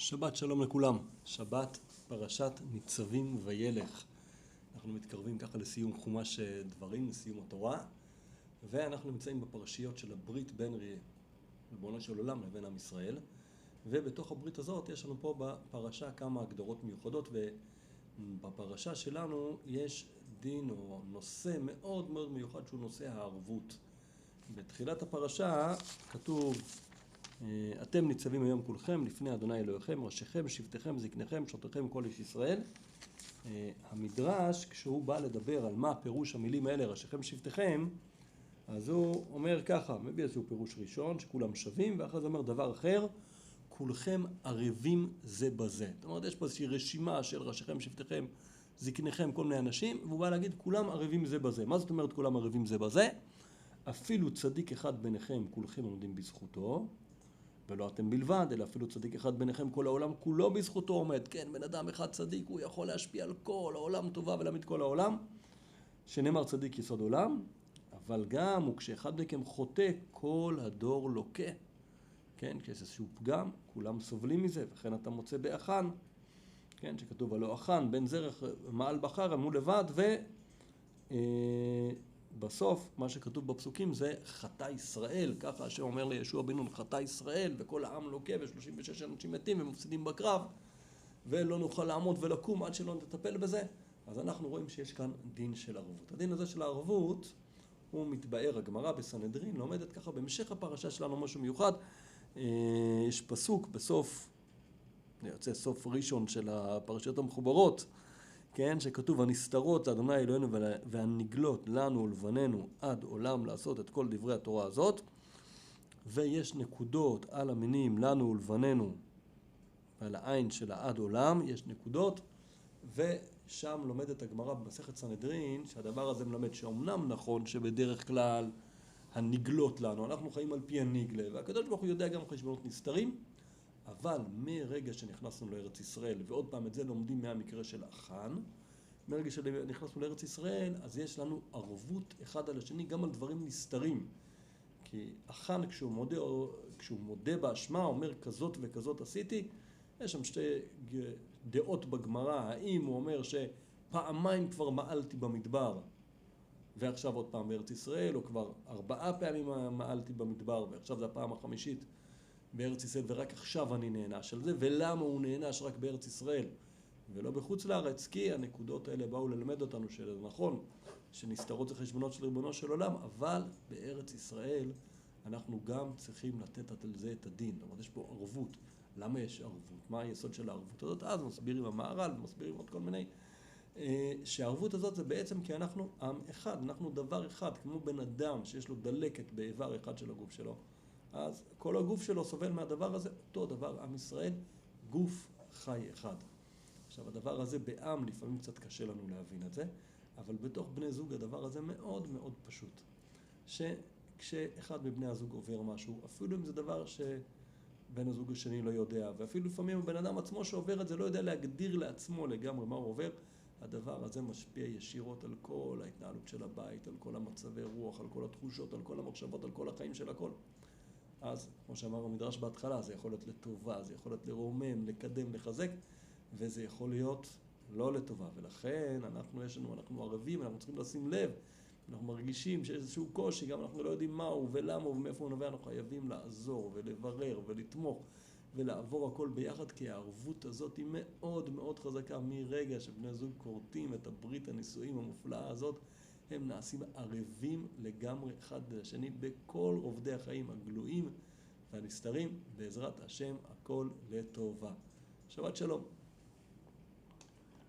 שבת שלום לכולם, שבת פרשת ניצבים וילך. אנחנו מתקרבים ככה לסיום חומש אה, דברים, לסיום התורה, ואנחנו נמצאים בפרשיות של הברית בין ריבונו של עולם לבין עם ישראל, ובתוך הברית הזאת יש לנו פה בפרשה כמה הגדרות מיוחדות, ובפרשה שלנו יש דין או נושא מאוד מאוד מיוחד שהוא נושא הערבות. בתחילת הפרשה כתוב אתם ניצבים היום כולכם לפני אדוני אלוהיכם, ראשיכם, שבטיכם, זקניכם, שוטריכם, כל איש ישראל. אה, המדרש, כשהוא בא לדבר על מה פירוש המילים האלה, ראשיכם, שבטיכם, אז הוא אומר ככה, מביא איזשהו פירוש ראשון, שכולם שווים, ואחרי זה אומר דבר אחר, כולכם ערבים זה בזה. זאת אומרת, יש פה איזושהי רשימה של ראשיכם, שבטיכם, זקניכם, כל מיני אנשים, והוא בא להגיד, כולם ערבים זה בזה. מה זאת אומרת כולם ערבים זה בזה? אפילו צדיק אחד ביניכם, כולכם עומדים בזכותו. ולא אתם בלבד, אלא אפילו צדיק אחד ביניכם, כל העולם כולו בזכותו עומד. כן, בן אדם אחד צדיק, הוא יכול להשפיע על כל העולם טובה ולהעמיד כל העולם. שנאמר צדיק יסוד עולם, אבל גם, וכשאחד מכם חוטא, כל הדור לוקה. כן, כשיש איזשהו פגם, כולם סובלים מזה, וכן אתה מוצא באחן, כן, שכתוב הלא אחן, בן זרח מעל בחר, עמו לבד, ו... בסוף, מה שכתוב בפסוקים זה חטא ישראל, ככה השם אומר לישוע בן נון, חטא ישראל, וכל העם לוקה, ו-36 אנשים מתים ומפסידים בקרב, ולא נוכל לעמוד ולקום עד שלא נטפל בזה. אז אנחנו רואים שיש כאן דין של ערבות. הדין הזה של הערבות, הוא מתבאר, הגמרא בסנהדרין לומדת ככה בהמשך הפרשה שלנו משהו מיוחד. אה, יש פסוק בסוף, זה יוצא סוף ראשון של הפרשיות המחוברות, כן, שכתוב הנסתרות לאדוני אלוהינו והנגלות לנו ולבנינו עד עולם לעשות את כל דברי התורה הזאת. ויש נקודות על המינים לנו ולבנינו ועל העין של העד עולם יש נקודות. ושם לומדת הגמרא במסכת סנהדרין שהדבר הזה מלמד שאומנם נכון שבדרך כלל הנגלות לנו, אנחנו חיים על פי הנגלה והקדוש ברוך הוא יודע גם חשבונות נסתרים אבל מרגע שנכנסנו לארץ ישראל, ועוד פעם את זה לומדים מהמקרה של אחן, מרגע שנכנסנו לארץ ישראל, אז יש לנו ערבות אחד על השני גם על דברים נסתרים. כי אחן כשהוא מודה, כשהוא מודה באשמה, אומר כזאת וכזאת עשיתי, יש שם שתי דעות בגמרא, האם הוא אומר שפעמיים כבר מעלתי במדבר ועכשיו עוד פעם בארץ ישראל, או כבר ארבעה פעמים מעלתי במדבר ועכשיו זה הפעם החמישית בארץ ישראל ורק עכשיו אני נענש על זה, ולמה הוא נענש רק בארץ ישראל ולא בחוץ לארץ? כי הנקודות האלה באו ללמד אותנו שזה נכון, שנסתרות זה חשבונות של ריבונו של עולם, אבל בארץ ישראל אנחנו גם צריכים לתת על זה את הדין. זאת אומרת, יש פה ערבות. למה יש ערבות? מה היסוד של הערבות הזאת? אז מסבירים המהר"ל, מסבירים עוד כל מיני... אה, שהערבות הזאת זה בעצם כי אנחנו עם אחד, אנחנו דבר אחד, כמו בן אדם שיש לו דלקת באיבר אחד של הגוף שלו. אז כל הגוף שלו סובל מהדבר הזה, אותו דבר עם ישראל, גוף חי אחד. עכשיו הדבר הזה בעם לפעמים קצת קשה לנו להבין את זה, אבל בתוך בני זוג הדבר הזה מאוד מאוד פשוט. שכשאחד מבני הזוג עובר משהו, אפילו אם זה דבר שבן הזוג השני לא יודע, ואפילו לפעמים הבן אדם עצמו שעובר את זה לא יודע להגדיר לעצמו לגמרי מה הוא עובר, הדבר הזה משפיע ישירות על כל ההתנהלות של הבית, על כל המצבי רוח, על כל התחושות, על כל המחשבות, על כל החיים של הכל. אז, כמו שאמר המדרש בהתחלה, זה יכול להיות לטובה, זה יכול להיות לרומם, לקדם, לחזק, וזה יכול להיות לא לטובה. ולכן אנחנו, יש לנו, אנחנו ערבים, אנחנו צריכים לשים לב, אנחנו מרגישים שיש איזשהו קושי, גם אנחנו לא יודעים מהו ולמה ומאיפה הוא נובע, אנחנו חייבים לעזור ולברר ולתמוך ולעבור הכל ביחד, כי הערבות הזאת היא מאוד מאוד חזקה מרגע שבני זוג כורתים את הברית הנישואים המופלאה הזאת. הם נעשים ערבים לגמרי אחד לשני בכל עובדי החיים הגלויים והנסתרים, בעזרת השם הכל לטובה. שבת שלום.